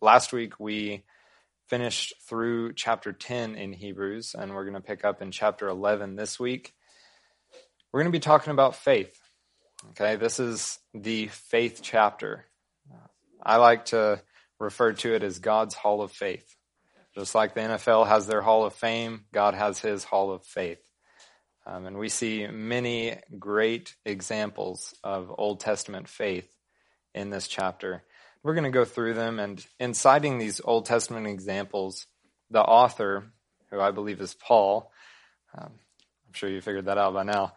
last week we finished through chapter 10 in Hebrews, and we're going to pick up in chapter 11 this week. We're going to be talking about faith. Okay, this is the faith chapter. I like to refer to it as God's Hall of Faith. Just like the NFL has their Hall of Fame, God has his Hall of Faith. Um, and we see many great examples of Old Testament faith in this chapter. We're going to go through them, and in citing these Old Testament examples, the author, who I believe is Paul, um, I'm sure you figured that out by now,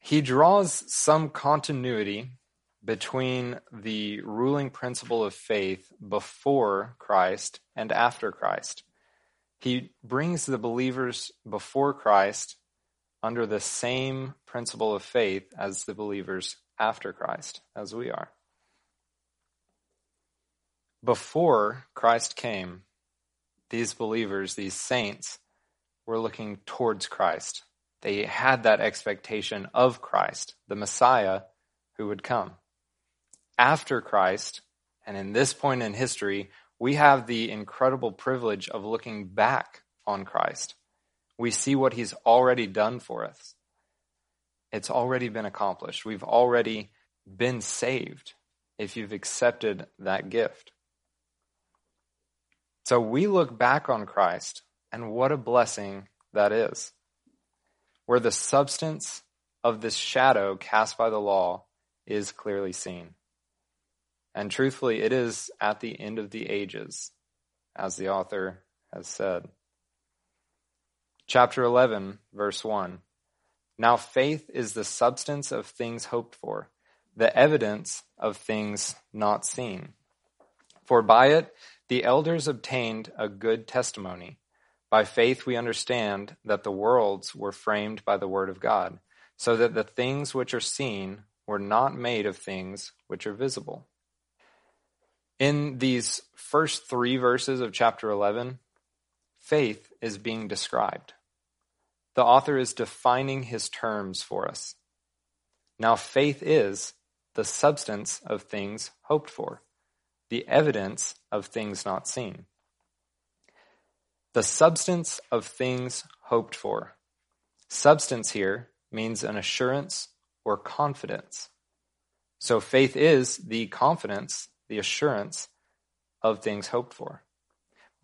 he draws some continuity between the ruling principle of faith before Christ and after Christ. He brings the believers before Christ under the same principle of faith as the believers after Christ, as we are. Before Christ came, these believers, these saints, were looking towards Christ. They had that expectation of Christ, the Messiah who would come. After Christ, and in this point in history, we have the incredible privilege of looking back on Christ. We see what he's already done for us. It's already been accomplished. We've already been saved if you've accepted that gift. So we look back on Christ, and what a blessing that is. Where the substance of this shadow cast by the law is clearly seen. And truthfully, it is at the end of the ages, as the author has said. Chapter 11, verse 1. Now faith is the substance of things hoped for, the evidence of things not seen. For by it the elders obtained a good testimony. By faith we understand that the worlds were framed by the word of God, so that the things which are seen were not made of things which are visible. In these first three verses of chapter 11, faith is being described. The author is defining his terms for us. Now, faith is the substance of things hoped for, the evidence of things not seen. The substance of things hoped for. Substance here means an assurance or confidence. So faith is the confidence, the assurance of things hoped for.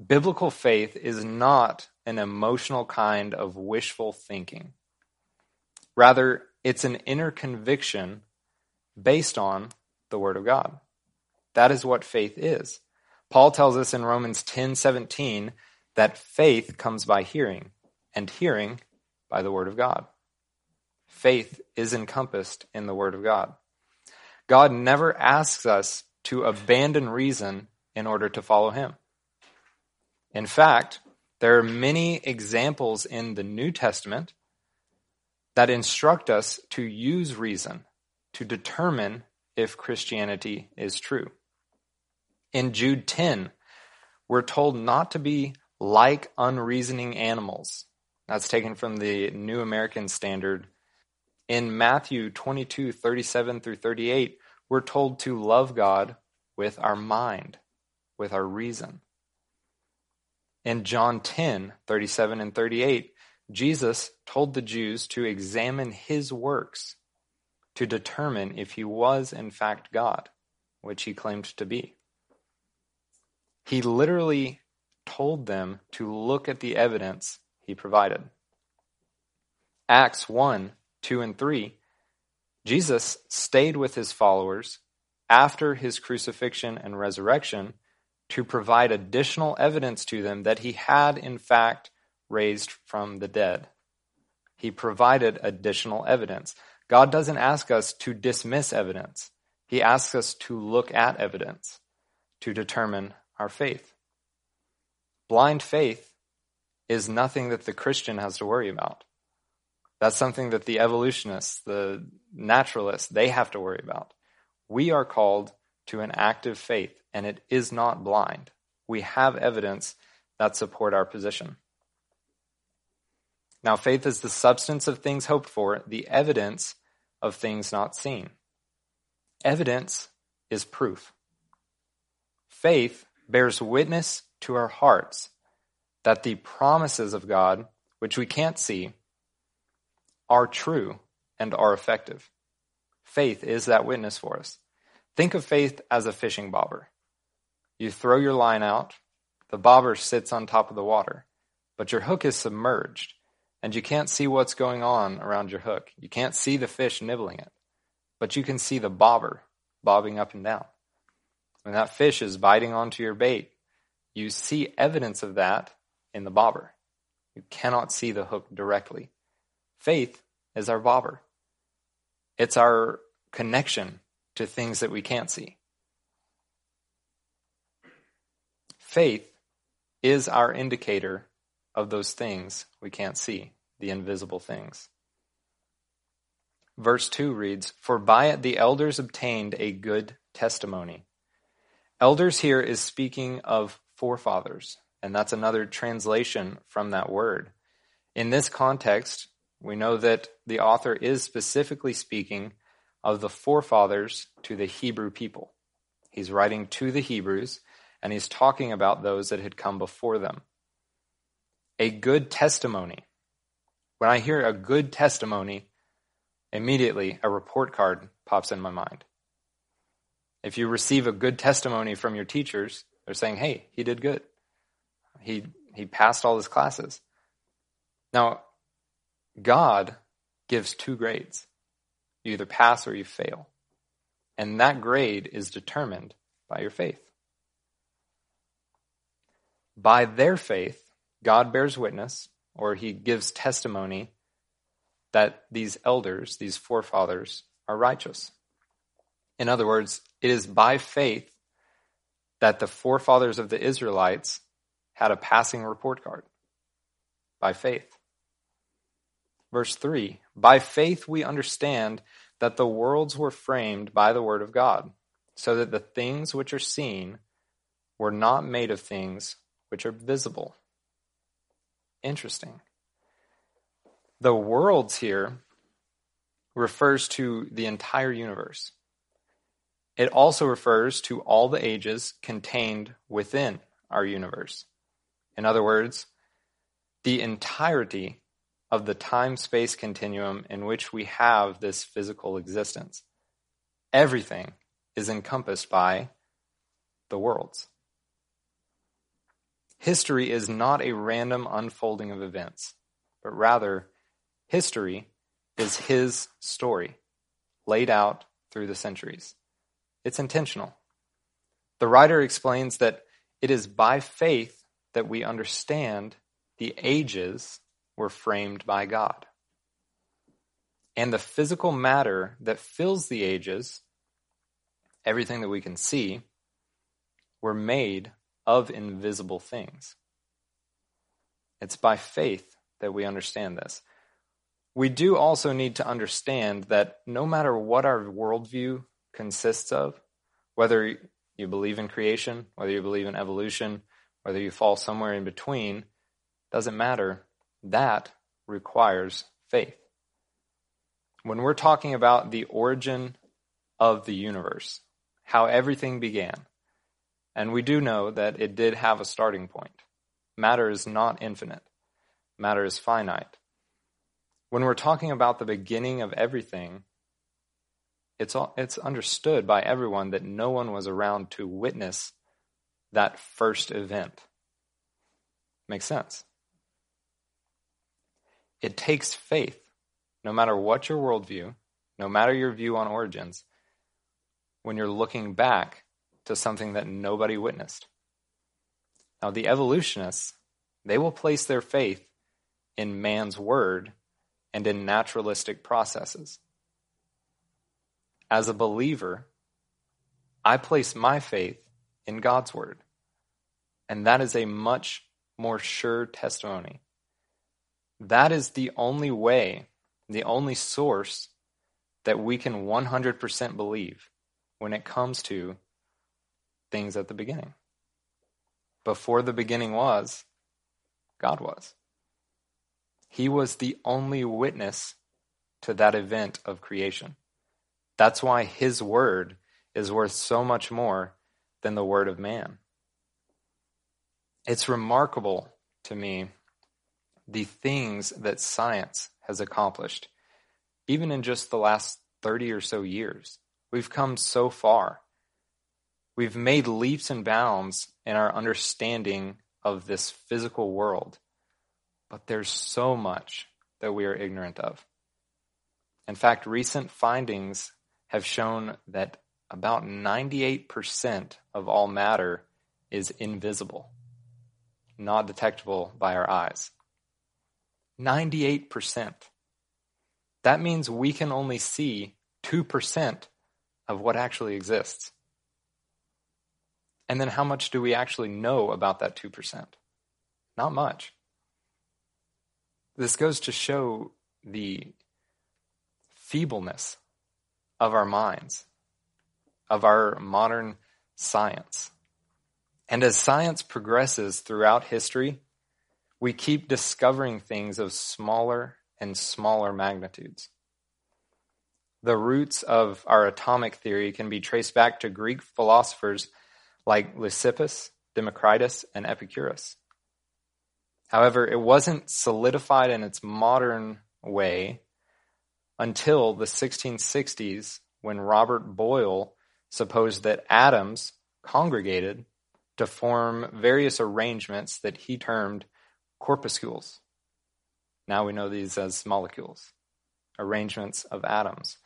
Biblical faith is not an emotional kind of wishful thinking. Rather, it's an inner conviction based on the Word of God. That is what faith is. Paul tells us in Romans 10:17 that faith comes by hearing, and hearing by the Word of God. Faith is encompassed in the Word of God. God never asks us to abandon reason in order to follow Him. In fact, there are many examples in the New Testament that instruct us to use reason to determine if Christianity is true. In Jude 10, we're told not to be like unreasoning animals. That's taken from the New American Standard. In Matthew 22, 37 through 38, we're told to love God with our mind, with our reason. In John 10, 37 and 38, Jesus told the Jews to examine his works to determine if he was in fact God, which he claimed to be. He literally told them to look at the evidence he provided. Acts 1, 2, and 3, Jesus stayed with his followers after his crucifixion and resurrection to provide additional evidence to them that he had, in fact, raised from the dead. He provided additional evidence. God doesn't ask us to dismiss evidence, He asks us to look at evidence to determine our faith. Blind faith is nothing that the Christian has to worry about. That's something that the evolutionists, the naturalists, they have to worry about. We are called to an active faith, and it is not blind. We have evidence that support our position. Now, faith is the substance of things hoped for, the evidence of things not seen. Evidence is proof. faith bears witness to our hearts that the promises of God, which we can't see, are true and are effective. Faith is that witness for us. Think of faith as a fishing bobber. You throw your line out, the bobber sits on top of the water, but your hook is submerged, and you can't see what's going on around your hook. You can't see the fish nibbling it, but you can see the bobber bobbing up and down. When that fish is biting onto your bait, you see evidence of that in the bobber. You cannot see the hook directly. Faith is our bobber. It's our connection to things that we can't see. Faith is our indicator of those things we can't see, the invisible things. Verse 2 reads, For by it the elders obtained a good testimony. Elders here is speaking of forefathers, and that's another translation from that word. In this context, we know that the author is specifically speaking of the forefathers to the Hebrew people. He's writing to the Hebrews, and he's talking about those that had come before them. A good testimony. When I hear a good testimony, immediately a report card pops in my mind. If you receive a good testimony from your teachers, they're saying, hey, he did good. He, he passed all his classes. Now, God gives two grades. You either pass or you fail. And that grade is determined by your faith. By their faith, God bears witness, or he gives testimony that these elders, these forefathers, are righteous. In other words, it is by faith that the forefathers of the Israelites had a passing report card. By faith. Verse 3 By faith we understand that the worlds were framed by the word of God, so that the things which are seen were not made of things which are visible. Interesting. The worlds here refers to the entire universe. It also refers to all the ages contained within our universe. In other words, the entirety of the time space continuum in which we have this physical existence. Everything is encompassed by the worlds. History is not a random unfolding of events, but rather, history is his story, laid out through the centuries. It's intentional. The writer explains that it is by faith that we understand the ages were framed by God. And the physical matter that fills the ages, everything that we can see, were made of invisible things. It's by faith that we understand this. We do also need to understand that no matter what our worldview consists of, whether you believe in creation, whether you believe in evolution, whether you fall somewhere in between, doesn't matter. That requires faith. When we're talking about the origin of the universe, how everything began, and we do know that it did have a starting point. Matter is not infinite. Matter is finite. When we're talking about the beginning of everything, it's, all, it's understood by everyone that no one was around to witness that first event. Makes sense. It takes faith, no matter what your worldview, no matter your view on origins, when you're looking back to something that nobody witnessed. Now, the evolutionists, they will place their faith in man's word and in naturalistic processes. As a believer, I place my faith in God's word. And that is a much more sure testimony that is the only way, the only source that we can 100% believe when it comes to things at the beginning. Before the beginning was, God was. He was the only witness to that event of creation. That's why his word is worth so much more than the word of man. It's remarkable to me the things that science has accomplished, even in just the last 30 or so years. We've come so far. We've made leaps and bounds in our understanding of this physical world, but there's so much that we are ignorant of. In fact, recent findings have shown that about 98% of all matter is invisible, not detectable by our eyes. 98%. That means we can only see 2% of what actually exists. And then how much do we actually know about that 2%? Not much. This goes to show the feebleness of our minds, of our modern science. And as science progresses throughout history, we keep discovering things of smaller and smaller magnitudes. The roots of our atomic theory can be traced back to Greek philosophers like Leucippus, Democritus, and Epicurus. However, it wasn't solidified in its modern way until the 1660s when Robert Boyle supposed that atoms congregated to form various arrangements that he termed corpuscles. Now we know these as molecules, arrangements of atoms.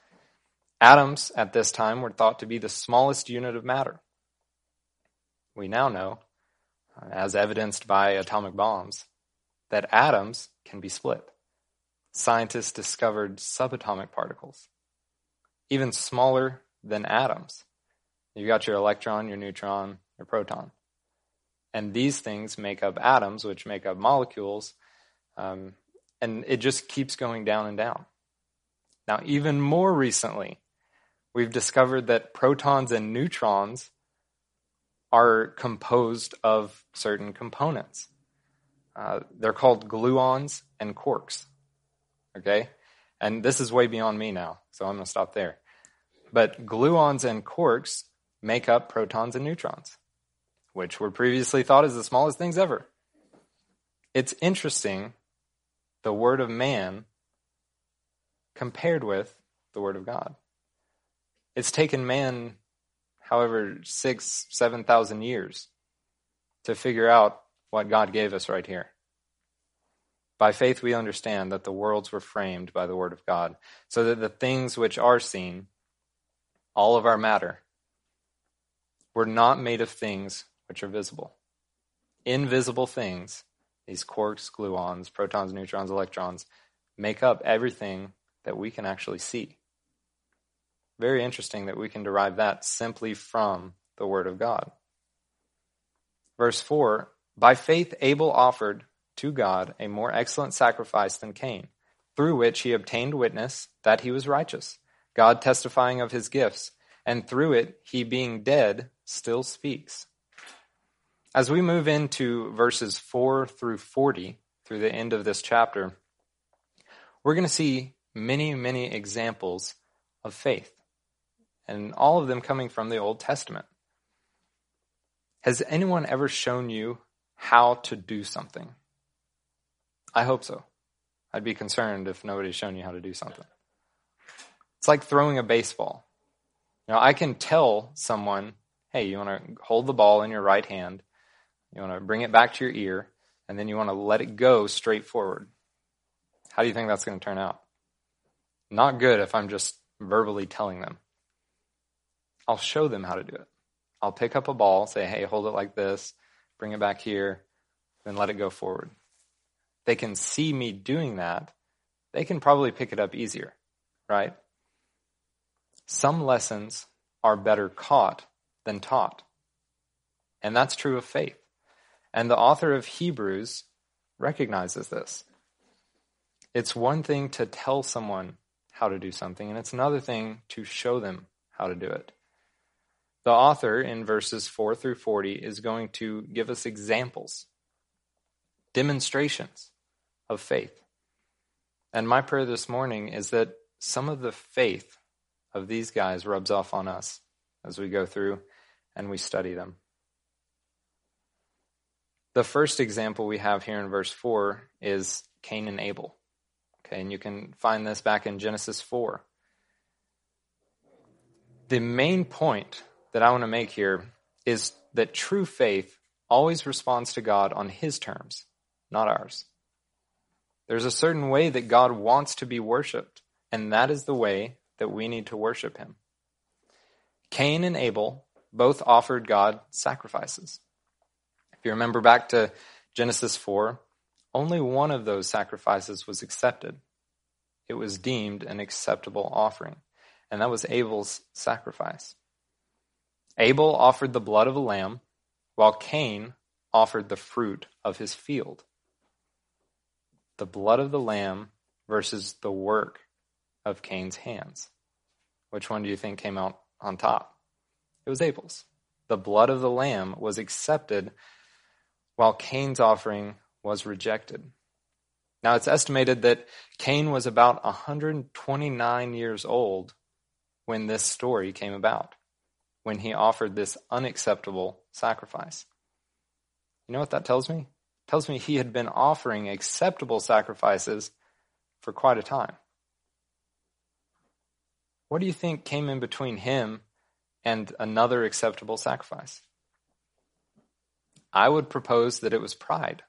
Atoms at this time were thought to be the smallest unit of matter. We now know, as evidenced by atomic bombs, that atoms can be split. Scientists discovered subatomic particles, even smaller than atoms. You've got your electron, your neutron, your proton. And these things make up atoms, which make up molecules, um, and it just keeps going down and down. Now, even more recently, we've discovered that protons and neutrons are composed of certain components. Uh, they're called gluons and quarks. Okay? And this is way beyond me now, so I'm going to stop there. But gluons and quarks make up protons and neutrons, which were previously thought as the smallest things ever. It's interesting the word of man compared with the word of God. It's taken man, however, six, seven thousand years to figure out what God gave us right here. By faith, we understand that the worlds were framed by the Word of God, so that the things which are seen, all of our matter, were not made of things which are visible. Invisible things, these quarks, gluons, protons, neutrons, electrons, make up everything that we can actually see. Very interesting that we can derive that simply from the Word of God. Verse 4 by faith, Abel offered to God a more excellent sacrifice than Cain, through which he obtained witness that he was righteous, God testifying of his gifts, and through it, he being dead still speaks. As we move into verses 4 through 40, through the end of this chapter, we're going to see many, many examples of faith, and all of them coming from the Old Testament. Has anyone ever shown you how to do something. I hope so. I'd be concerned if nobody's shown you how to do something. It's like throwing a baseball. Now, I can tell someone, hey, you want to hold the ball in your right hand, you want to bring it back to your ear, and then you want to let it go straight forward. How do you think that's going to turn out? Not good if I'm just verbally telling them. I'll show them how to do it. I'll pick up a ball, say, hey, hold it like this, bring it back here, then let it go forward. They can see me doing that. They can probably pick it up easier, right? Some lessons are better caught than taught. And that's true of faith. And the author of Hebrews recognizes this. It's one thing to tell someone how to do something, and it's another thing to show them how to do it. The author in verses 4 through 40 is going to give us examples, demonstrations of faith. And my prayer this morning is that some of the faith of these guys rubs off on us as we go through and we study them. The first example we have here in verse 4 is Cain and Abel. Okay, and you can find this back in Genesis 4. The main point that I want to make here is that true faith always responds to God on his terms, not ours. There's a certain way that God wants to be worshiped, and that is the way that we need to worship him. Cain and Abel both offered God sacrifices. If you remember back to Genesis 4, only one of those sacrifices was accepted. It was deemed an acceptable offering, and that was Abel's sacrifice. Abel offered the blood of a lamb, while Cain offered the fruit of his field. The blood of the lamb versus the work of Cain's hands. Which one do you think came out on top? It was Abel's. The blood of the lamb was accepted while Cain's offering was rejected. Now it's estimated that Cain was about 129 years old when this story came about, when he offered this unacceptable sacrifice. You know what that tells me? Tells me he had been offering acceptable sacrifices for quite a time. What do you think came in between him and another acceptable sacrifice? I would propose that it was pride.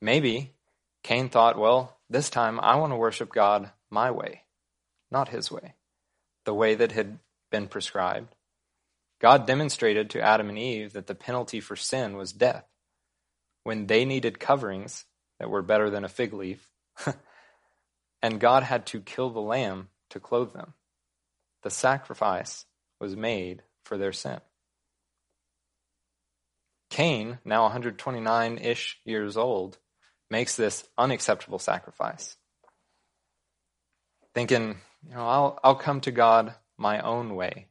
Maybe Cain thought, well, this time I want to worship God my way, not his way, the way that had been prescribed. God demonstrated to Adam and Eve that the penalty for sin was death. When they needed coverings that were better than a fig leaf, and God had to kill the lamb to clothe them. The sacrifice was made for their sin. Cain, now 129 ish years old, makes this unacceptable sacrifice. Thinking, you know, I'll, I'll come to God my own way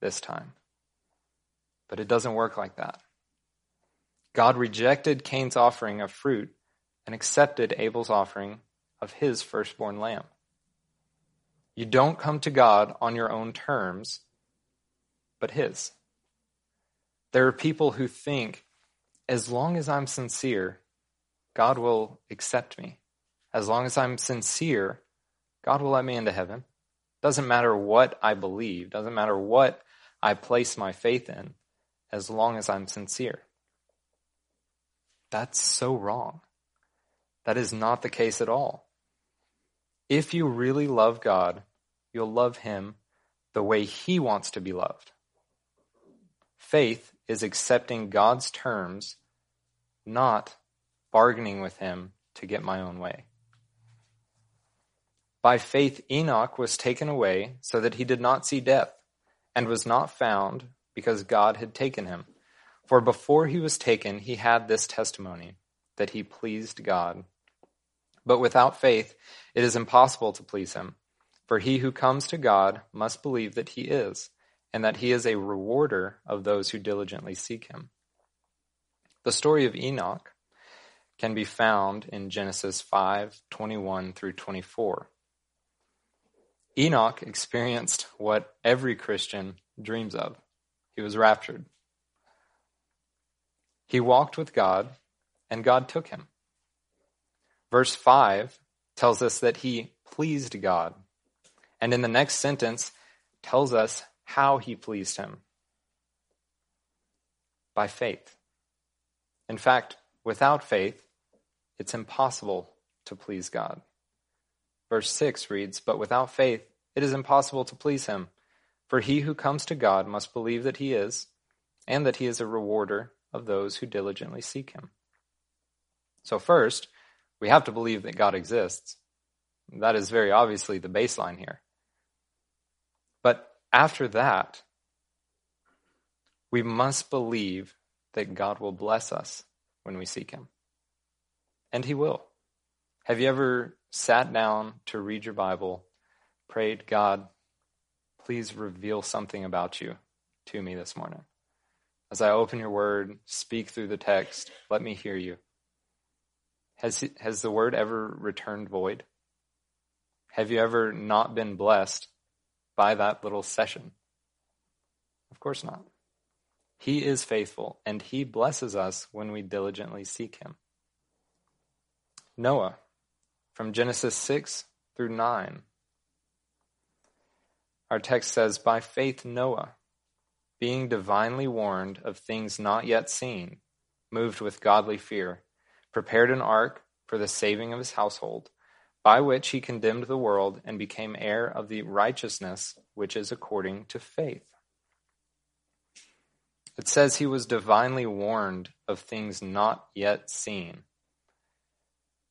this time. But it doesn't work like that. God rejected Cain's offering of fruit and accepted Abel's offering of his firstborn lamb. You don't come to God on your own terms, but his. There are people who think, as long as I'm sincere, God will accept me. As long as I'm sincere, God will let me into heaven. Doesn't matter what I believe, doesn't matter what I place my faith in, as long as I'm sincere. That's so wrong. That is not the case at all. If you really love God, you'll love Him the way He wants to be loved. Faith is accepting God's terms, not bargaining with him to get my own way. By faith, Enoch was taken away so that he did not see death, and was not found because God had taken him. For before he was taken, he had this testimony that he pleased God. But without faith, it is impossible to please him. For he who comes to God must believe that he is, and that he is a rewarder of those who diligently seek him. The story of Enoch can be found in Genesis 5 21 through 24. Enoch experienced what every Christian dreams of. He was raptured. He walked with God, and God took him. Verse 5 tells us that he pleased God. And in the next sentence, tells us how he pleased him by faith. In fact, without faith, it's impossible to please God. Verse 6 reads, But without faith, it is impossible to please him. For he who comes to God must believe that he is, and that he is a rewarder of those who diligently seek him. So, first, we have to believe that God exists. That is very obviously the baseline here. But after that, we must believe that God will bless us when we seek him. And He will. Have you ever sat down to read your Bible, prayed, God, please reveal something about you to me this morning? As I open your word, speak through the text, let me hear you. Has, has the word ever returned void? Have you ever not been blessed by that little session? Of course not. He is faithful, and he blesses us when we diligently seek him. Noah, from Genesis 6 through 9. Our text says, By faith, Noah, being divinely warned of things not yet seen, moved with godly fear, prepared an ark for the saving of his household, by which he condemned the world and became heir of the righteousness which is according to faith. It says he was divinely warned of things not yet seen.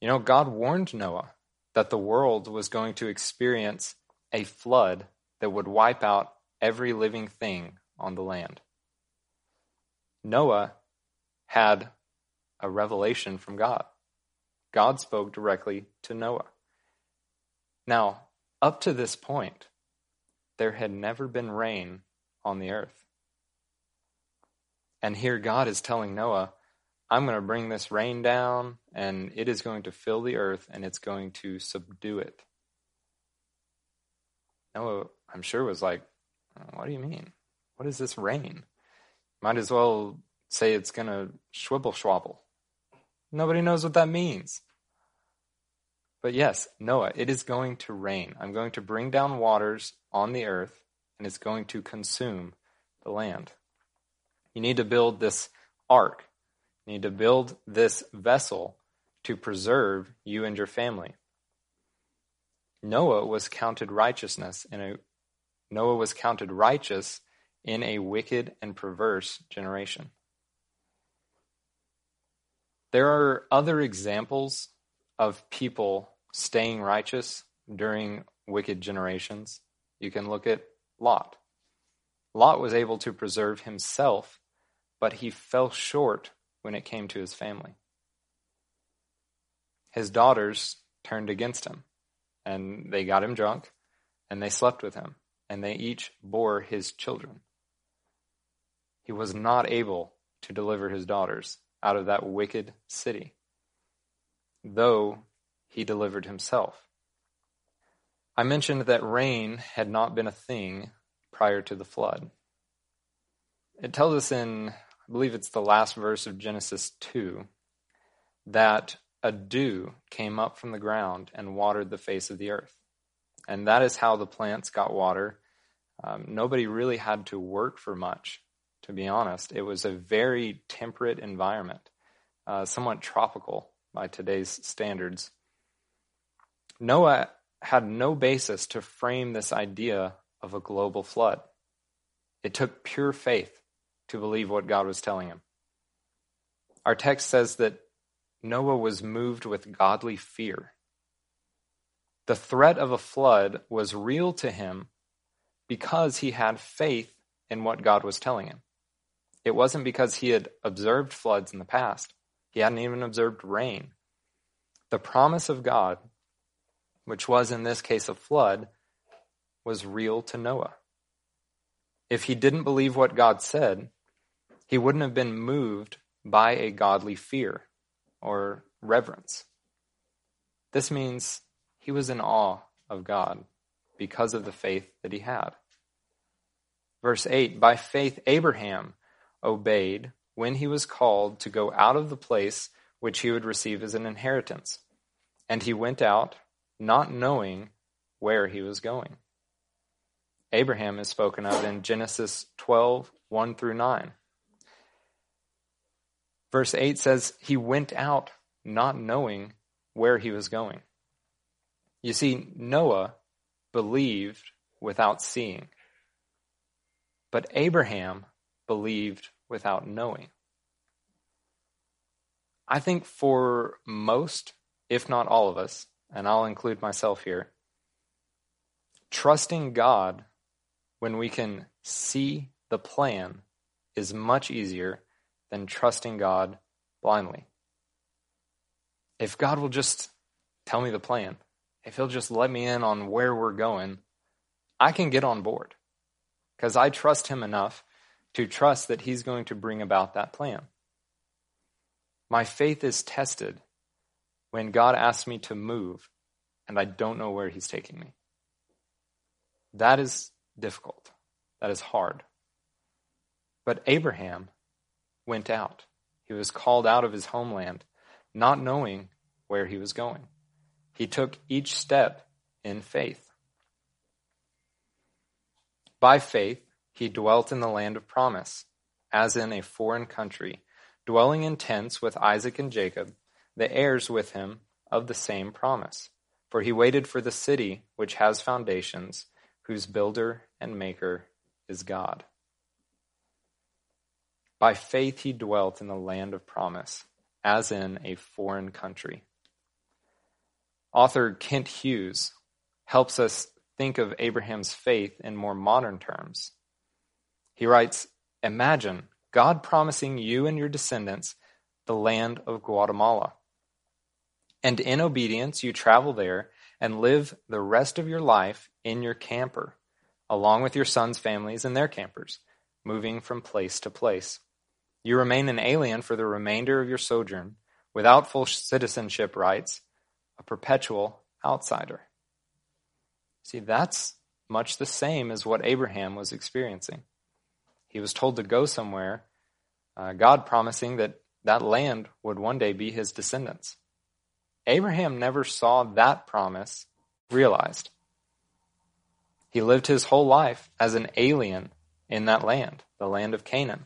You know, God warned Noah that the world was going to experience a flood that would wipe out every living thing on the land. Noah had a revelation from God. God spoke directly to Noah. Now, up to this point, there had never been rain on the earth. And here God is telling Noah, I'm going to bring this rain down, and it is going to fill the earth, and it's going to subdue it. Noah, I'm sure, was like, What do you mean? What is this rain? Might as well say it's going to schwibble schwabble. Nobody knows what that means. But yes, Noah, it is going to rain. I'm going to bring down waters on the earth, and it's going to consume the land. You need to build this ark. You need to build this vessel to preserve you and your family. Noah was counted righteousness in a Noah was counted righteous in a wicked and perverse generation. There are other examples of people staying righteous during wicked generations. You can look at Lot. Lot was able to preserve himself but he fell short when it came to his family. His daughters turned against him, and they got him drunk, and they slept with him, and they each bore his children. He was not able to deliver his daughters out of that wicked city, though he delivered himself. I mentioned that rain had not been a thing prior to the flood. It tells us in I believe it's the last verse of Genesis 2, that a dew came up from the ground and watered the face of the earth. And that is how the plants got water. Um, nobody really had to work for much, to be honest. It was a very temperate environment, uh, somewhat tropical by today's standards. Noah had no basis to frame this idea of a global flood. It took pure faith to believe what God was telling him. Our text says that Noah was moved with godly fear. The threat of a flood was real to him because he had faith in what God was telling him. It wasn't because he had observed floods in the past, he hadn't even observed rain. The promise of God, which was in this case a flood, was real to Noah. If he didn't believe what God said, he wouldn't have been moved by a godly fear or reverence. This means he was in awe of God because of the faith that he had. Verse 8 By faith, Abraham obeyed when he was called to go out of the place which he would receive as an inheritance. And he went out, not knowing where he was going. Abraham is spoken of in Genesis 12 1 through 9. Verse 8 says, He went out not knowing where he was going. You see, Noah believed without seeing, but Abraham believed without knowing. I think for most, if not all of us, and I'll include myself here, trusting God when we can see the plan is much easier than trusting God blindly. If God will just tell me the plan, if He'll just let me in on where we're going, I can get on board because I trust Him enough to trust that He's going to bring about that plan. My faith is tested when God asks me to move and I don't know where He's taking me. That is difficult. That is hard. But Abraham went out. He was called out of his homeland, not knowing where he was going. He took each step in faith. By faith, he dwelt in the land of promise, as in a foreign country, dwelling in tents with Isaac and Jacob, the heirs with him of the same promise. For he waited for the city which has foundations, whose builder and maker is God. By faith he dwelt in the land of promise, as in a foreign country. Author Kent Hughes helps us think of Abraham's faith in more modern terms. He writes Imagine God promising you and your descendants the land of Guatemala. And in obedience, you travel there and live the rest of your life in your camper, along with your sons' families and their campers, moving from place to place. You remain an alien for the remainder of your sojourn, without full citizenship rights, a perpetual outsider. See, that's much the same as what Abraham was experiencing. He was told to go somewhere, uh, God promising that that land would one day be his descendants. Abraham never saw that promise realized. He lived his whole life as an alien in that land, the land of Canaan.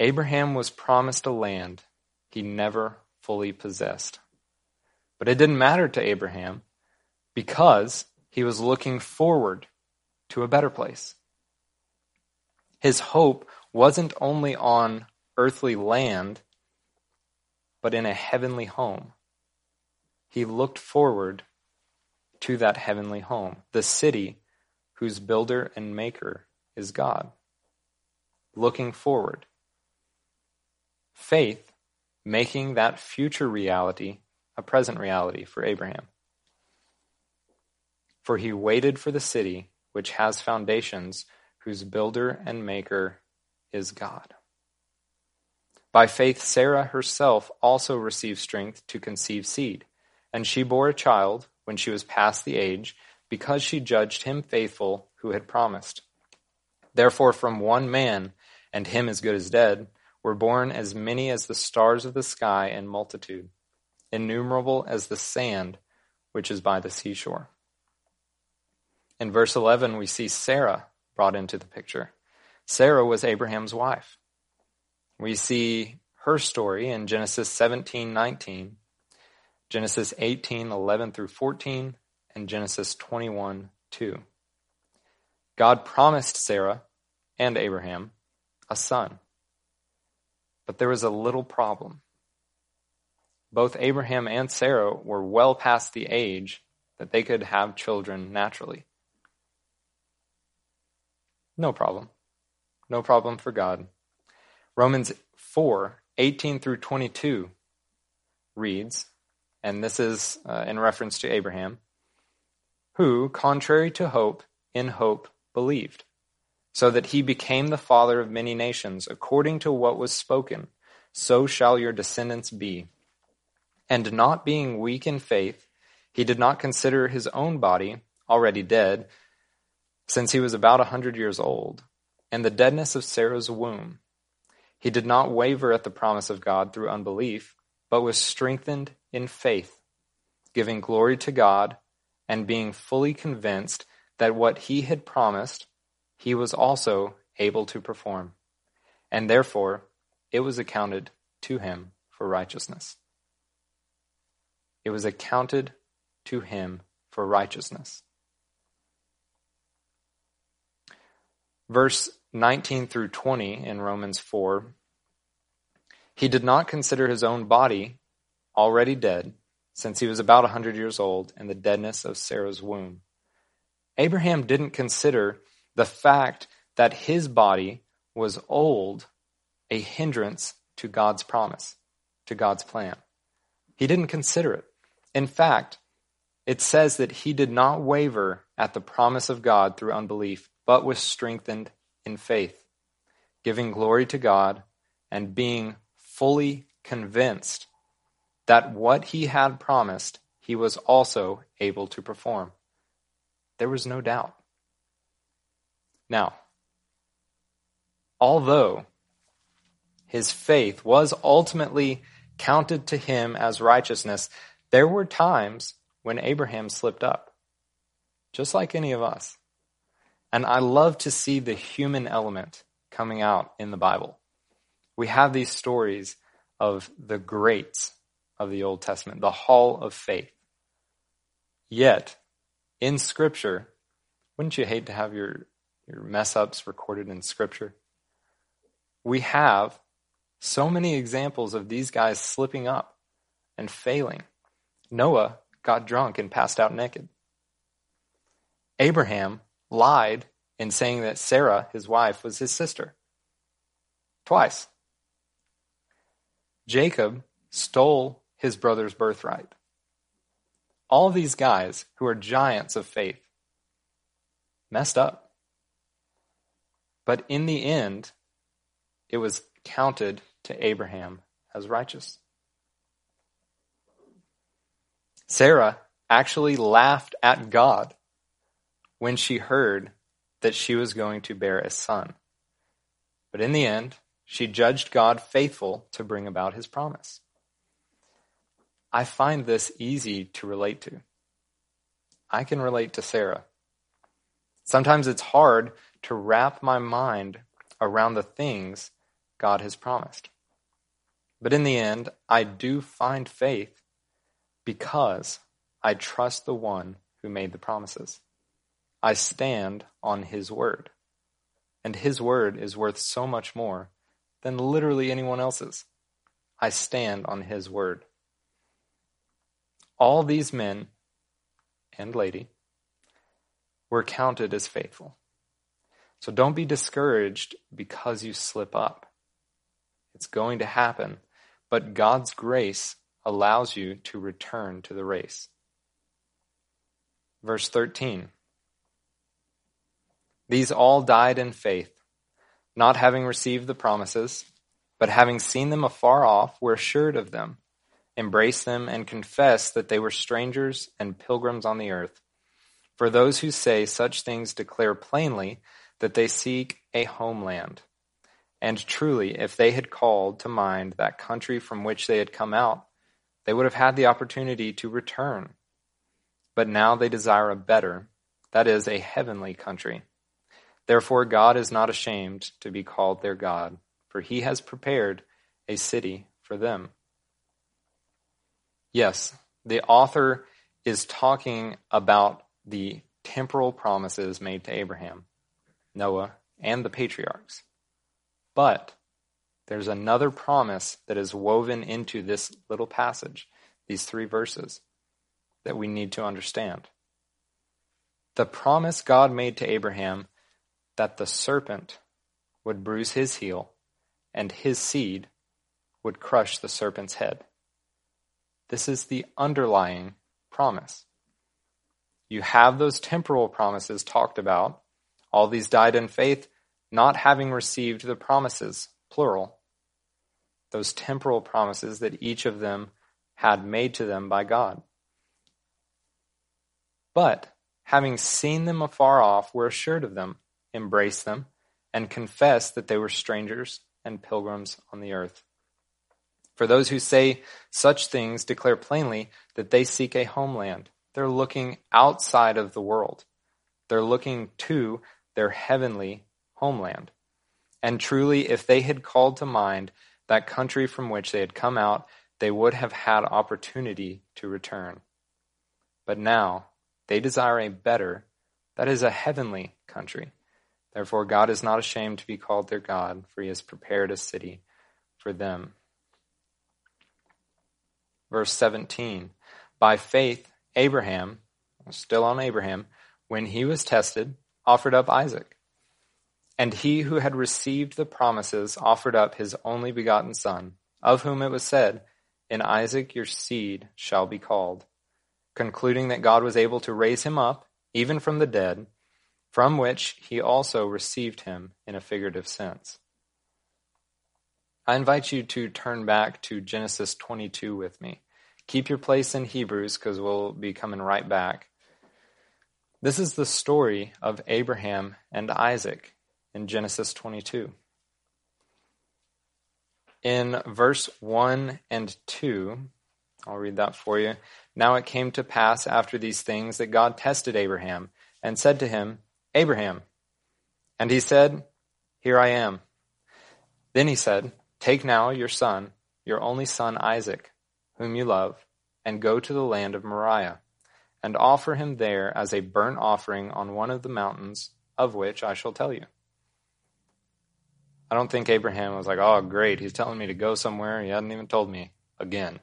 Abraham was promised a land he never fully possessed. But it didn't matter to Abraham because he was looking forward to a better place. His hope wasn't only on earthly land, but in a heavenly home. He looked forward to that heavenly home, the city whose builder and maker is God. Looking forward. Faith making that future reality a present reality for Abraham. For he waited for the city which has foundations, whose builder and maker is God. By faith, Sarah herself also received strength to conceive seed, and she bore a child when she was past the age, because she judged him faithful who had promised. Therefore, from one man, and him as good as dead, were born as many as the stars of the sky in multitude, innumerable as the sand which is by the seashore. In verse 11, we see Sarah brought into the picture. Sarah was Abraham's wife. We see her story in Genesis 17:19, Genesis 18:11 through 14, and Genesis 21:2. God promised Sarah and Abraham a son. But there was a little problem. Both Abraham and Sarah were well past the age that they could have children naturally. No problem. No problem for God. Romans 4 18 through 22 reads, and this is uh, in reference to Abraham, who, contrary to hope, in hope believed so that he became the father of many nations, according to what was spoken, so shall your descendants be. And not being weak in faith, he did not consider his own body already dead, since he was about a hundred years old, and the deadness of Sarah's womb. He did not waver at the promise of God through unbelief, but was strengthened in faith, giving glory to God, and being fully convinced that what he had promised he was also able to perform, and therefore it was accounted to him for righteousness. It was accounted to him for righteousness. Verse 19 through 20 in Romans 4 He did not consider his own body already dead, since he was about a 100 years old, and the deadness of Sarah's womb. Abraham didn't consider the fact that his body was old a hindrance to God's promise, to God's plan. He didn't consider it. In fact, it says that he did not waver at the promise of God through unbelief, but was strengthened in faith, giving glory to God and being fully convinced that what he had promised, he was also able to perform. There was no doubt. Now, although his faith was ultimately counted to him as righteousness, there were times when Abraham slipped up, just like any of us. And I love to see the human element coming out in the Bible. We have these stories of the greats of the Old Testament, the hall of faith. Yet, in Scripture, wouldn't you hate to have your, your mess ups recorded in Scripture? We have so many examples of these guys slipping up and failing. Noah got drunk and passed out naked. Abraham lied in saying that Sarah, his wife, was his sister. Twice. Jacob stole his brother's birthright. All these guys who are giants of faith messed up. But in the end, it was counted to Abraham as righteous. Sarah actually laughed at God when she heard that she was going to bear a son. But in the end, she judged God faithful to bring about his promise. I find this easy to relate to. I can relate to Sarah. Sometimes it's hard to wrap my mind around the things God has promised. But in the end, I do find faith because I trust the one who made the promises. I stand on his word. And his word is worth so much more than literally anyone else's. I stand on his word. All these men and lady were counted as faithful. So don't be discouraged because you slip up. It's going to happen, but God's grace allows you to return to the race. Verse 13 these all died in faith, not having received the promises, but having seen them afar off, were assured of them, embraced them, and confessed that they were strangers and pilgrims on the earth. For those who say such things declare plainly that they seek a homeland. And truly, if they had called to mind that country from which they had come out, they would have had the opportunity to return. But now they desire a better, that is, a heavenly country. Therefore, God is not ashamed to be called their God, for he has prepared a city for them. Yes, the author is talking about the temporal promises made to Abraham, Noah, and the patriarchs. But there's another promise that is woven into this little passage, these three verses, that we need to understand. The promise God made to Abraham that the serpent would bruise his heel and his seed would crush the serpent's head. This is the underlying promise. You have those temporal promises talked about. All these died in faith, not having received the promises, plural. Those temporal promises that each of them had made to them by God. But, having seen them afar off, were assured of them embrace them, and confess that they were strangers and pilgrims on the earth. For those who say such things declare plainly that they seek a homeland. They're looking outside of the world. They're looking to their heavenly homeland. And truly, if they had called to mind that country from which they had come out, they would have had opportunity to return. But now they desire a better, that is, a heavenly country. Therefore, God is not ashamed to be called their God, for he has prepared a city for them. Verse 17 By faith, Abraham, still on Abraham, when he was tested, offered up Isaac. And he who had received the promises offered up his only begotten son, of whom it was said, In Isaac your seed shall be called, concluding that God was able to raise him up, even from the dead from which he also received him in a figurative sense. I invite you to turn back to Genesis 22 with me. Keep your place in Hebrews because we'll be coming right back. This is the story of Abraham and Isaac in Genesis 22. In verse 1 and 2, I'll read that for you. Now it came to pass after these things that God tested Abraham and said to him, Abraham. And he said, Here I am. Then he said, Take now your son, your only son Isaac, whom you love, and go to the land of Moriah, and offer him there as a burnt offering on one of the mountains of which I shall tell you. I don't think Abraham was like, oh, great, he's telling me to go somewhere. He hadn't even told me again.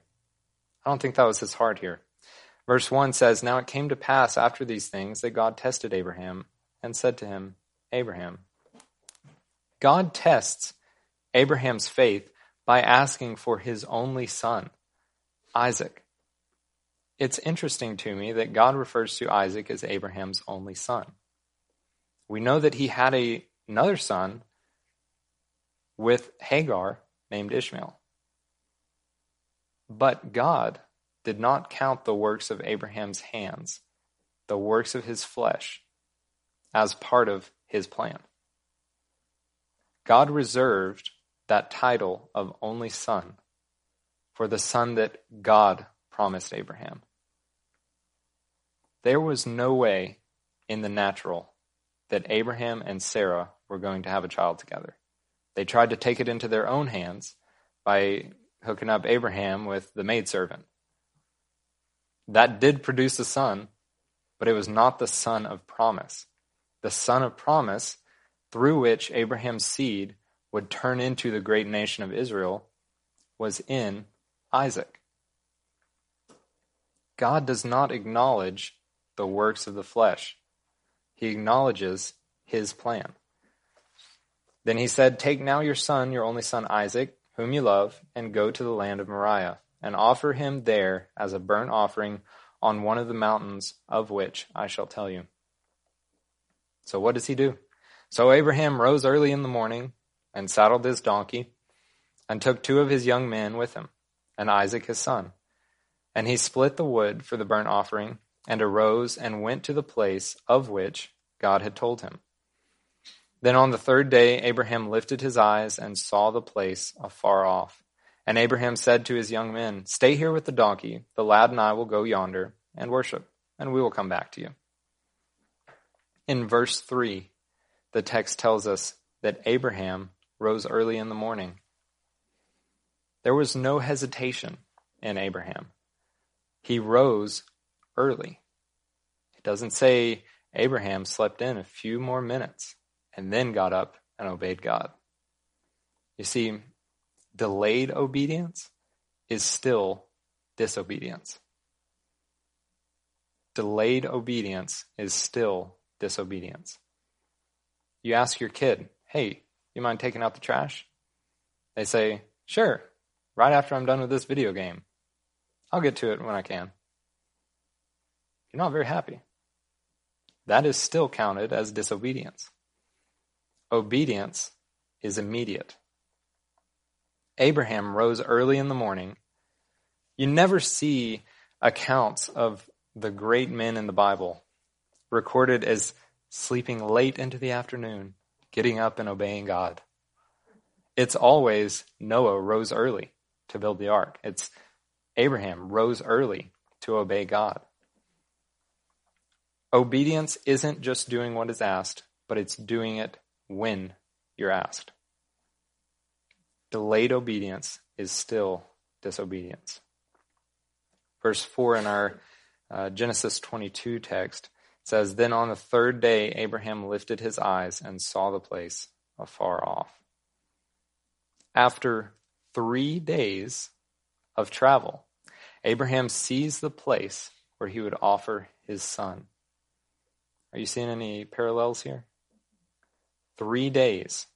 I don't think that was his heart here. Verse 1 says, Now it came to pass after these things that God tested Abraham and said to him, Abraham. God tests Abraham's faith by asking for his only son, Isaac. It's interesting to me that God refers to Isaac as Abraham's only son. We know that he had a, another son with Hagar named Ishmael. But God did not count the works of Abraham's hands, the works of his flesh, as part of his plan. God reserved that title of only son for the son that God promised Abraham. There was no way in the natural that Abraham and Sarah were going to have a child together. They tried to take it into their own hands by hooking up Abraham with the maidservant. That did produce a son, but it was not the son of promise. The son of promise through which Abraham's seed would turn into the great nation of Israel was in Isaac. God does not acknowledge the works of the flesh. He acknowledges his plan. Then he said, Take now your son, your only son Isaac, whom you love, and go to the land of Moriah, and offer him there as a burnt offering on one of the mountains of which I shall tell you. So what does he do? So Abraham rose early in the morning and saddled his donkey, and took two of his young men with him, and Isaac his son. And he split the wood for the burnt offering, and arose and went to the place of which God had told him. Then on the third day Abraham lifted his eyes and saw the place afar off. And Abraham said to his young men, Stay here with the donkey, the lad and I will go yonder and worship, and we will come back to you. In verse 3, the text tells us that Abraham rose early in the morning. There was no hesitation in Abraham. He rose early. It doesn't say Abraham slept in a few more minutes and then got up and obeyed God. You see, delayed obedience is still disobedience. Delayed obedience is still disobedience. You ask your kid, hey, you mind taking out the trash? They say, Sure, right after I'm done with this video game. I'll get to it when I can. You're not very happy. That is still counted as disobedience. Obedience is immediate. Abraham rose early in the morning. You never see accounts of the great men in the Bible recorded as sleeping late into the afternoon getting up and obeying God. It's always Noah rose early to build the ark. It's Abraham rose early to obey God. Obedience isn't just doing what is asked, but it's doing it when you're asked. Delayed obedience is still disobedience. Verse 4 in our uh, Genesis 22 text says, Then on the third day, Abraham lifted his eyes and saw the place afar off. After three days of travel, Abraham sees the place where he would offer his son. Are you seeing any parallels here? Three days.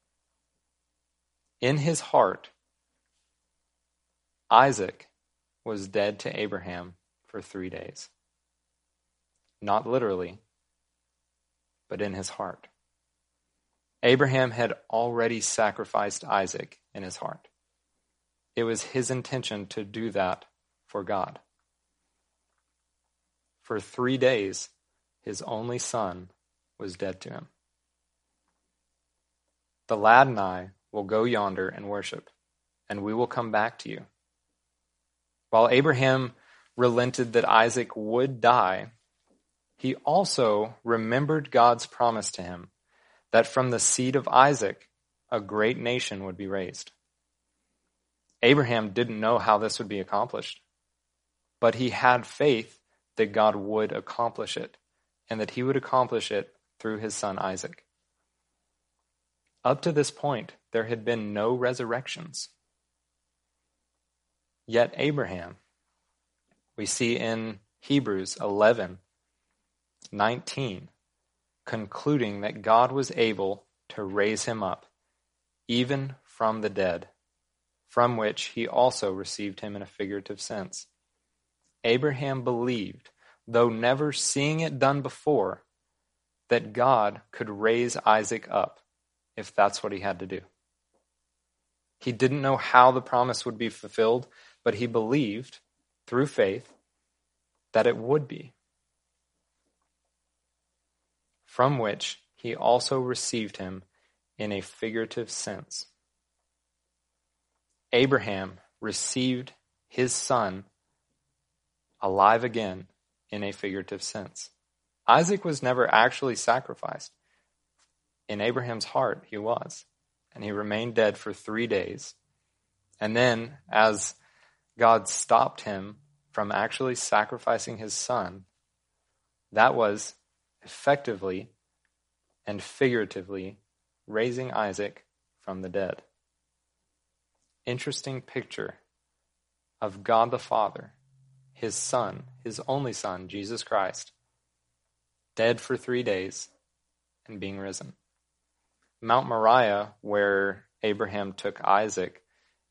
In his heart, Isaac was dead to Abraham for three days. Not literally, but in his heart. Abraham had already sacrificed Isaac in his heart. It was his intention to do that for God. For three days, his only son was dead to him. The lad and I will go yonder and worship, and we will come back to you. While Abraham relented that Isaac would die, he also remembered God's promise to him that from the seed of Isaac a great nation would be raised. Abraham didn't know how this would be accomplished, but he had faith that God would accomplish it and that he would accomplish it through his son Isaac. Up to this point, there had been no resurrections. Yet Abraham, we see in Hebrews 11 19, concluding that God was able to raise him up, even from the dead, from which he also received him in a figurative sense. Abraham believed, though never seeing it done before, that God could raise Isaac up if that's what he had to do. He didn't know how the promise would be fulfilled, but he believed through faith that it would be. From which he also received him in a figurative sense. Abraham received his son alive again in a figurative sense. Isaac was never actually sacrificed. In Abraham's heart, he was. And he remained dead for three days. And then, as God stopped him from actually sacrificing his son, that was effectively and figuratively raising Isaac from the dead. Interesting picture of God the Father, his Son, his only Son, Jesus Christ, dead for three days and being risen. Mount Moriah, where Abraham took Isaac,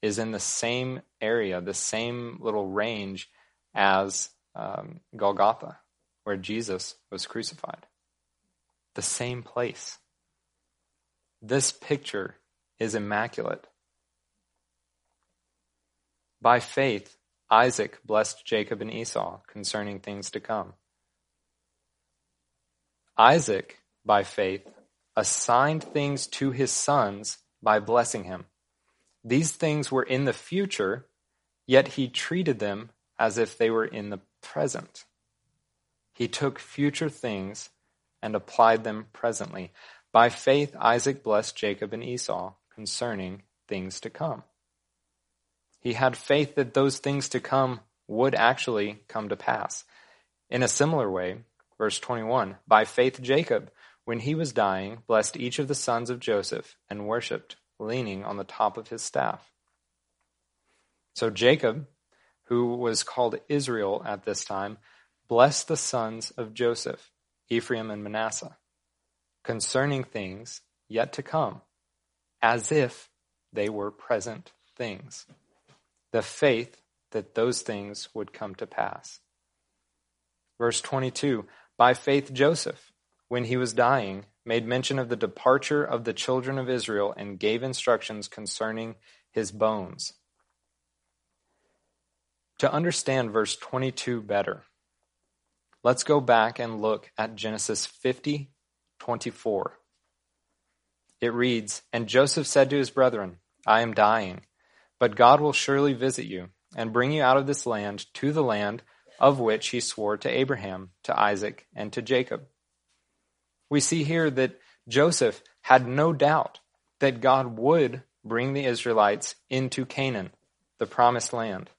is in the same area, the same little range as um, Golgotha, where Jesus was crucified. The same place. This picture is immaculate. By faith, Isaac blessed Jacob and Esau concerning things to come. Isaac, by faith, assigned things to his sons by blessing him. These things were in the future, yet he treated them as if they were in the present. He took future things and applied them presently. By faith, Isaac blessed Jacob and Esau concerning things to come. He had faith that those things to come would actually come to pass. In a similar way, verse 21, by faith, Jacob, when he was dying, blessed each of the sons of Joseph and worshipped, leaning on the top of his staff. So Jacob, who was called Israel at this time, blessed the sons of Joseph, Ephraim and Manasseh concerning things yet to come, as if they were present things. The faith that those things would come to pass. Verse 22 By faith, Joseph, when he was dying, made mention of the departure of the children of Israel and gave instructions concerning his bones. To understand verse 22 better, let's go back and look at Genesis 50 24. It reads And Joseph said to his brethren, I am dying, but God will surely visit you and bring you out of this land to the land of which he swore to Abraham, to Isaac, and to Jacob. We see here that Joseph had no doubt that God would bring the Israelites into Canaan, the promised land,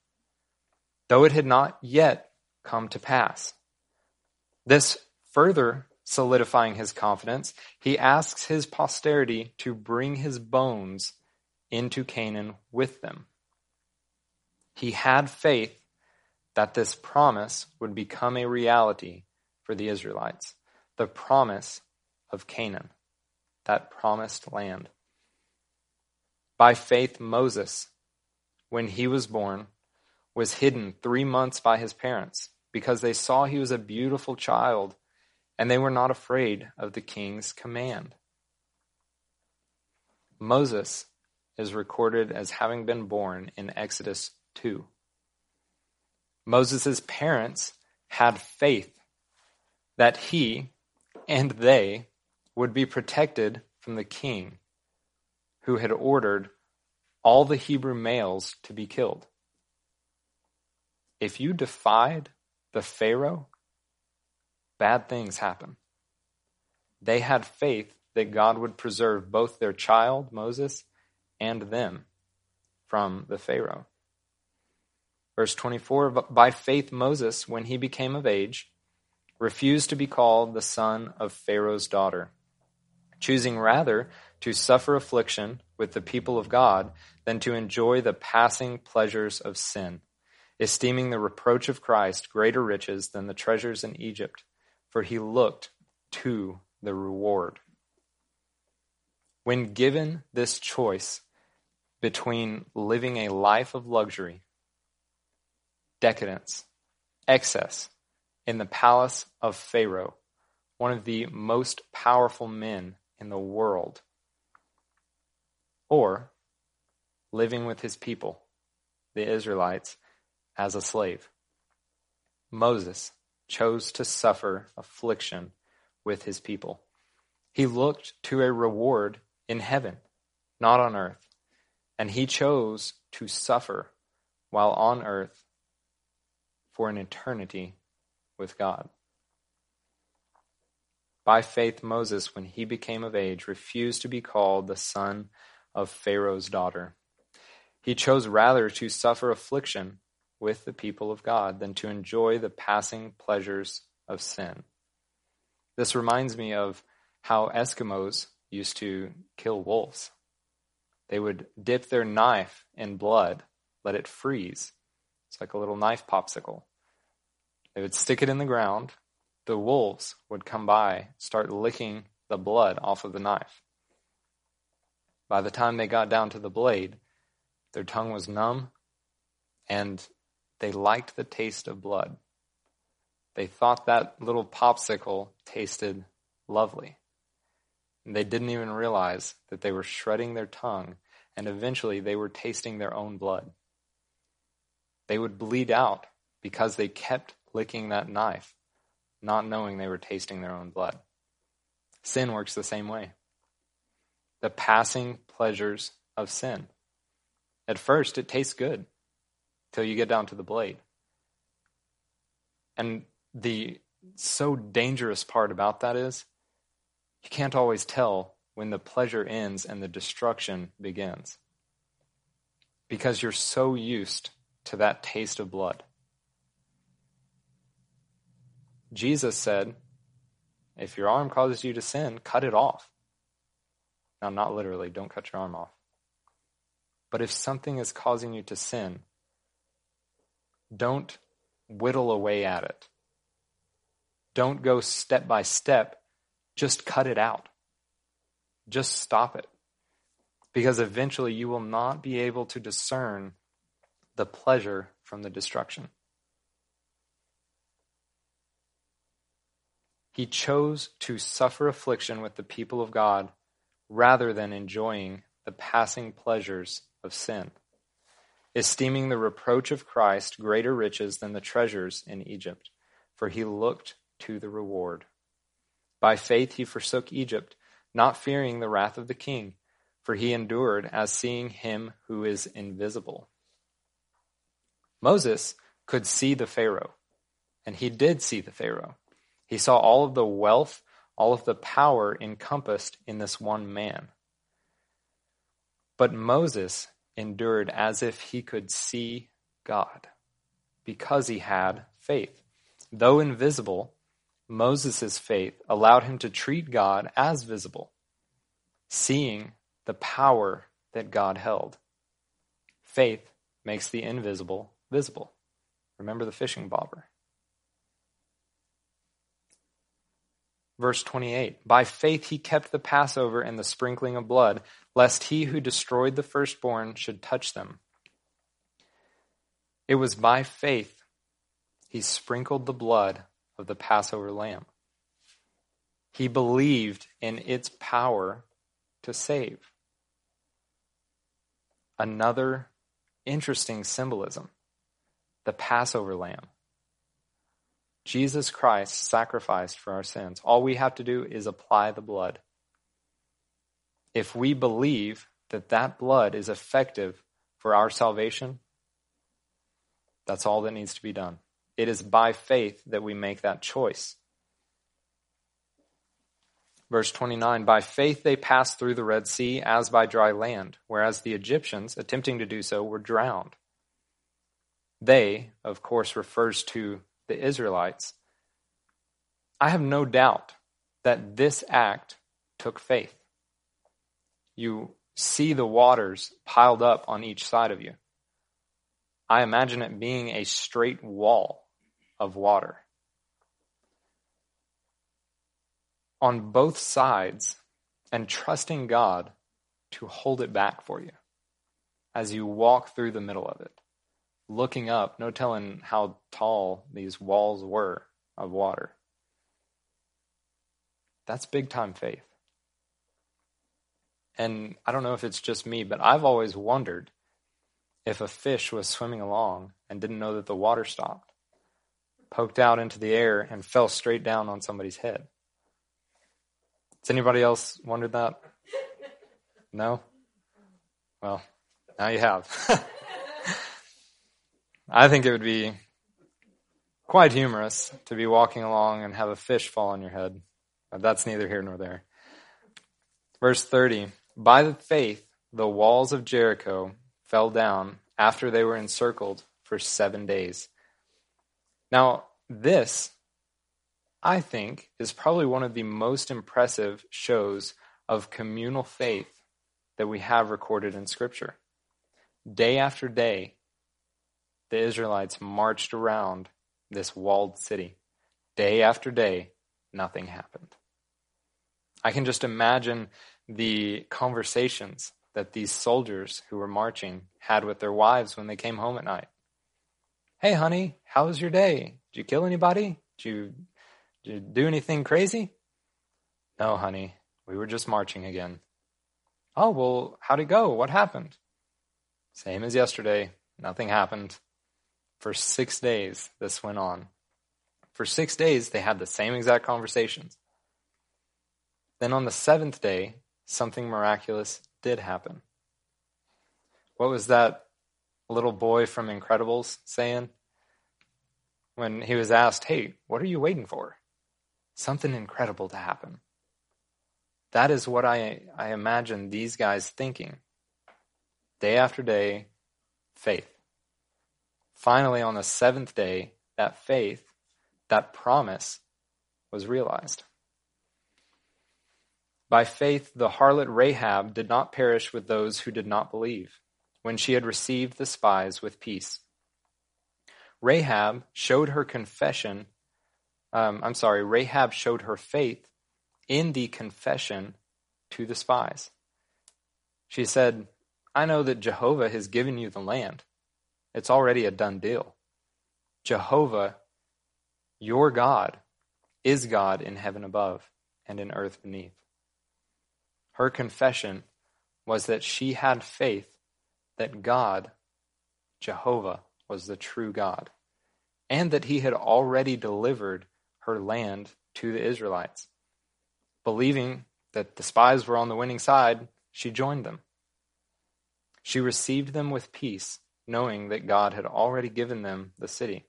though it had not yet come to pass. This further solidifying his confidence, he asks his posterity to bring his bones into Canaan with them. He had faith that this promise would become a reality for the Israelites, the promise of Canaan, that promised land. By faith, Moses, when he was born, was hidden three months by his parents because they saw he was a beautiful child and they were not afraid of the king's command. Moses is recorded as having been born in Exodus 2. Moses' parents had faith that he and they would be protected from the king who had ordered all the Hebrew males to be killed. If you defied the Pharaoh, bad things happen. They had faith that God would preserve both their child, Moses, and them from the Pharaoh. Verse 24 By faith, Moses, when he became of age, refused to be called the son of Pharaoh's daughter, choosing rather to suffer affliction with the people of God than to enjoy the passing pleasures of sin, esteeming the reproach of Christ greater riches than the treasures in Egypt, for he looked to the reward. When given this choice between living a life of luxury, decadence, excess in the palace of Pharaoh, one of the most powerful men in the world, or living with his people, the Israelites, as a slave. Moses chose to suffer affliction with his people. He looked to a reward in heaven, not on earth. And he chose to suffer while on earth for an eternity with God. By faith, Moses, when he became of age, refused to be called the son of Pharaoh's daughter. He chose rather to suffer affliction with the people of God than to enjoy the passing pleasures of sin. This reminds me of how Eskimos used to kill wolves. They would dip their knife in blood, let it freeze. It's like a little knife popsicle. They would stick it in the ground. The wolves would come by, start licking the blood off of the knife. By the time they got down to the blade, their tongue was numb and they liked the taste of blood. They thought that little popsicle tasted lovely. And they didn't even realize that they were shredding their tongue, and eventually they were tasting their own blood. They would bleed out because they kept licking that knife, not knowing they were tasting their own blood. Sin works the same way. The passing pleasures of sin. At first, it tastes good till you get down to the blade. And the so dangerous part about that is you can't always tell when the pleasure ends and the destruction begins because you're so used to that taste of blood. Jesus said, if your arm causes you to sin, cut it off. Now, not literally, don't cut your arm off. But if something is causing you to sin, don't whittle away at it. Don't go step by step. Just cut it out. Just stop it. Because eventually you will not be able to discern the pleasure from the destruction. He chose to suffer affliction with the people of God rather than enjoying the passing pleasures of sin, esteeming the reproach of Christ greater riches than the treasures in Egypt, for he looked to the reward. By faith he forsook Egypt, not fearing the wrath of the king, for he endured as seeing him who is invisible. Moses could see the Pharaoh, and he did see the Pharaoh. He saw all of the wealth, all of the power encompassed in this one man. But Moses endured as if he could see God because he had faith. Though invisible, Moses' faith allowed him to treat God as visible, seeing the power that God held. Faith makes the invisible visible. Remember the fishing bobber. Verse 28 By faith he kept the Passover and the sprinkling of blood, lest he who destroyed the firstborn should touch them. It was by faith he sprinkled the blood of the Passover lamb. He believed in its power to save. Another interesting symbolism the Passover lamb. Jesus Christ sacrificed for our sins. All we have to do is apply the blood. If we believe that that blood is effective for our salvation, that's all that needs to be done. It is by faith that we make that choice. Verse 29 By faith they passed through the Red Sea as by dry land, whereas the Egyptians, attempting to do so, were drowned. They, of course, refers to the Israelites. I have no doubt that this act took faith. You see the waters piled up on each side of you. I imagine it being a straight wall of water. On both sides, and trusting God to hold it back for you as you walk through the middle of it. Looking up, no telling how tall these walls were of water. That's big time faith. And I don't know if it's just me, but I've always wondered if a fish was swimming along and didn't know that the water stopped, poked out into the air, and fell straight down on somebody's head. Has anybody else wondered that? No? Well, now you have. I think it would be quite humorous to be walking along and have a fish fall on your head. But that's neither here nor there. Verse 30 By the faith, the walls of Jericho fell down after they were encircled for seven days. Now, this, I think, is probably one of the most impressive shows of communal faith that we have recorded in Scripture. Day after day, the Israelites marched around this walled city. Day after day, nothing happened. I can just imagine the conversations that these soldiers who were marching had with their wives when they came home at night. Hey, honey, how was your day? Did you kill anybody? Did you, did you do anything crazy? No, honey, we were just marching again. Oh, well, how'd it go? What happened? Same as yesterday. Nothing happened. For six days, this went on. For six days, they had the same exact conversations. Then on the seventh day, something miraculous did happen. What was that little boy from Incredibles saying? When he was asked, Hey, what are you waiting for? Something incredible to happen. That is what I, I imagine these guys thinking. Day after day, faith. Finally, on the seventh day, that faith, that promise, was realized. By faith, the harlot Rahab did not perish with those who did not believe, when she had received the spies with peace. Rahab showed her confession, um, I'm sorry, Rahab showed her faith in the confession to the spies. She said, I know that Jehovah has given you the land. It's already a done deal. Jehovah, your God, is God in heaven above and in earth beneath. Her confession was that she had faith that God, Jehovah, was the true God, and that he had already delivered her land to the Israelites. Believing that the spies were on the winning side, she joined them. She received them with peace, knowing that God had already given them the city.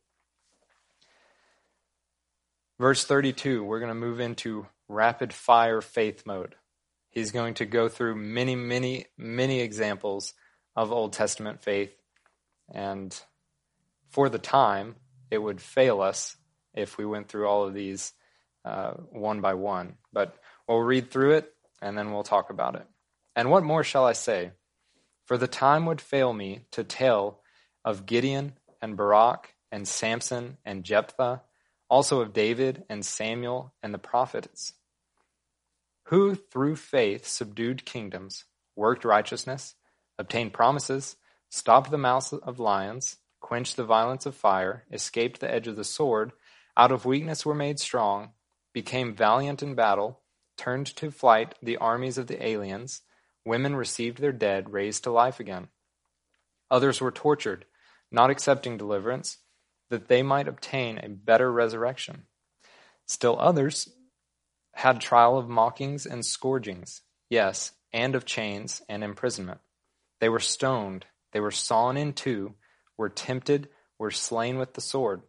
Verse 32, we're going to move into rapid fire faith mode. He's going to go through many, many, many examples of Old Testament faith. And for the time, it would fail us if we went through all of these uh, one by one. But we'll read through it and then we'll talk about it. And what more shall I say? For the time would fail me to tell of Gideon and Barak and Samson and Jephthah, also of David and Samuel and the prophets who through faith subdued kingdoms, worked righteousness, obtained promises, stopped the mouths of lions, quenched the violence of fire, escaped the edge of the sword, out of weakness were made strong, became valiant in battle, turned to flight the armies of the aliens, women received their dead raised to life again. Others were tortured, not accepting deliverance, that they might obtain a better resurrection. Still others had trial of mockings and scourgings, yes, and of chains and imprisonment. They were stoned, they were sawn in two, were tempted, were slain with the sword.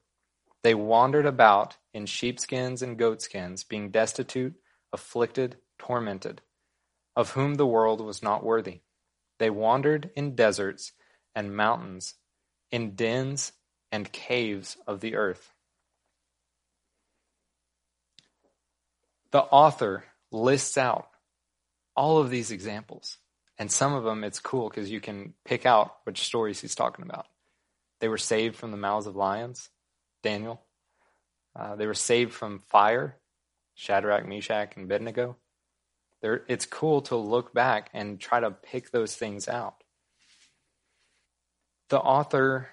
They wandered about in sheepskins and goatskins, being destitute, afflicted, tormented, of whom the world was not worthy. They wandered in deserts and mountains, in dens and caves of the earth. The author lists out all of these examples. And some of them, it's cool because you can pick out which stories he's talking about. They were saved from the mouths of lions, Daniel. Uh, they were saved from fire, Shadrach, Meshach, and Abednego. They're, it's cool to look back and try to pick those things out. The author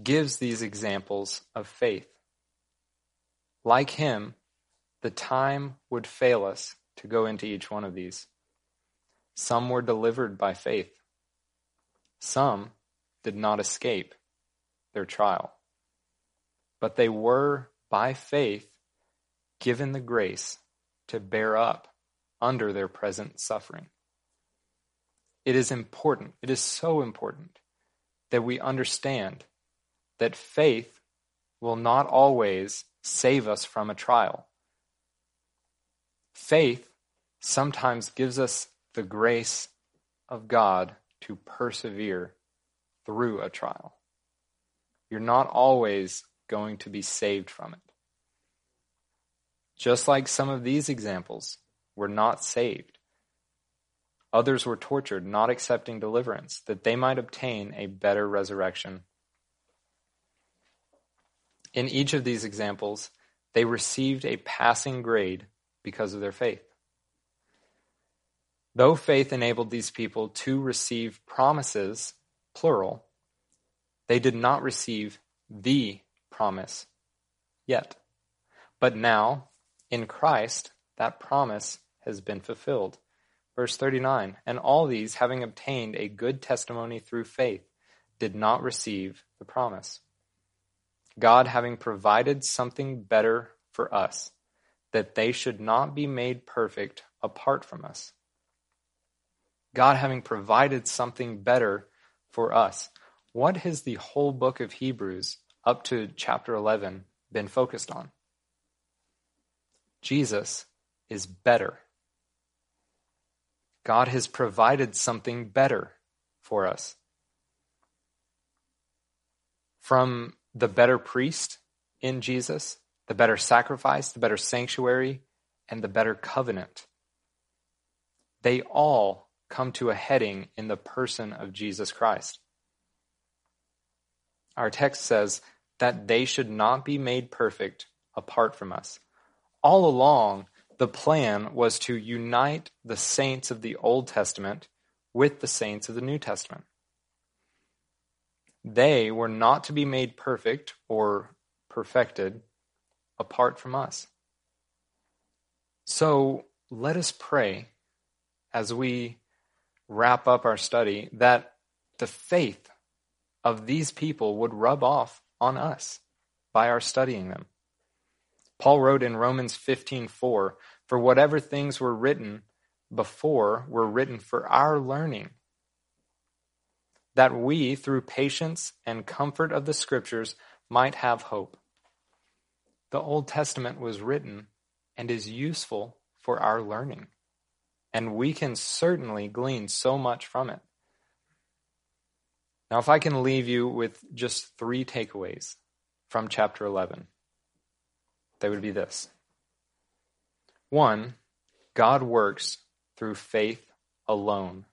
gives these examples of faith. Like him, the time would fail us to go into each one of these. Some were delivered by faith. Some did not escape their trial. But they were, by faith, given the grace to bear up under their present suffering. It is important, it is so important that we understand that faith will not always save us from a trial. Faith sometimes gives us the grace of God to persevere through a trial. You're not always going to be saved from it. Just like some of these examples were not saved, others were tortured, not accepting deliverance, that they might obtain a better resurrection. In each of these examples, they received a passing grade because of their faith. Though faith enabled these people to receive promises, plural, they did not receive the promise yet. But now, in Christ, that promise has been fulfilled. Verse 39 And all these, having obtained a good testimony through faith, did not receive the promise. God having provided something better for us, that they should not be made perfect apart from us. God having provided something better for us. What has the whole book of Hebrews up to chapter 11 been focused on? Jesus is better. God has provided something better for us. From the better priest in Jesus, the better sacrifice, the better sanctuary, and the better covenant. They all come to a heading in the person of Jesus Christ. Our text says that they should not be made perfect apart from us. All along, the plan was to unite the saints of the Old Testament with the saints of the New Testament. They were not to be made perfect or perfected apart from us. So let us pray as we wrap up our study that the faith of these people would rub off on us by our studying them. Paul wrote in Romans 15:4, "For whatever things were written before were written for our learning, that we through patience and comfort of the scriptures might have hope." The Old Testament was written and is useful for our learning and we can certainly glean so much from it. Now, if I can leave you with just three takeaways from chapter 11, they would be this. One, God works through faith alone.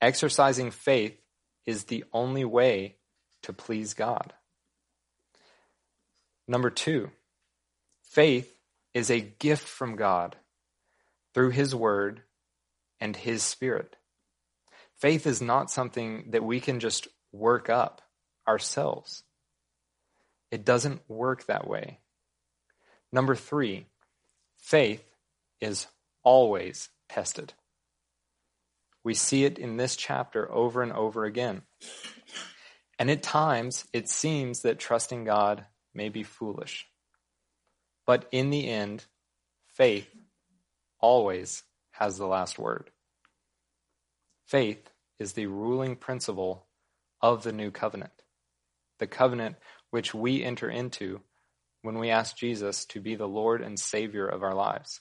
Exercising faith is the only way to please God. Number two, faith is a gift from God through His Word and His Spirit. Faith is not something that we can just work up ourselves. It doesn't work that way. Number three, faith is always tested. We see it in this chapter over and over again. And at times, it seems that trusting God may be foolish. But in the end, faith always has the last word. Faith is the ruling principle of the new covenant, the covenant which we enter into when we ask Jesus to be the Lord and Savior of our lives.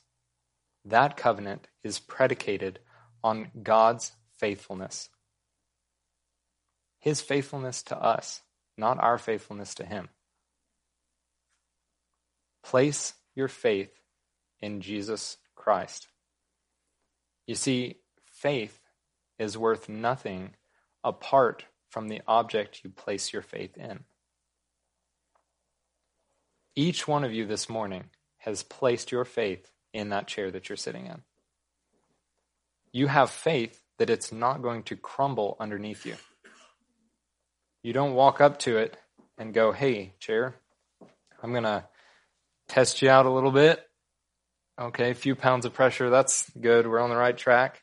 That covenant is predicated on God's faithfulness. His faithfulness to us, not our faithfulness to Him. Place your faith in Jesus Christ. You see, faith is worth nothing apart from the object you place your faith in. Each one of you this morning has placed your faith in that chair that you're sitting in. You have faith that it's not going to crumble underneath you. You don't walk up to it and go, hey, chair, I'm going to test you out a little bit. Okay, a few pounds of pressure, that's good. We're on the right track.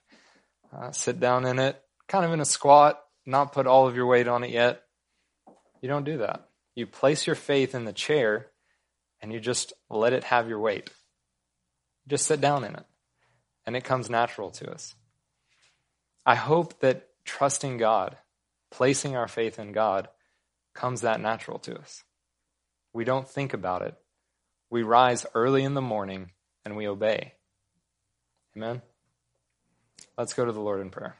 Uh, sit down in it, kind of in a squat, not put all of your weight on it yet. You don't do that. You place your faith in the chair and you just let it have your weight. Just sit down in it, and it comes natural to us. I hope that trusting God, placing our faith in God, comes that natural to us. We don't think about it. We rise early in the morning and we obey. Amen? Let's go to the Lord in prayer.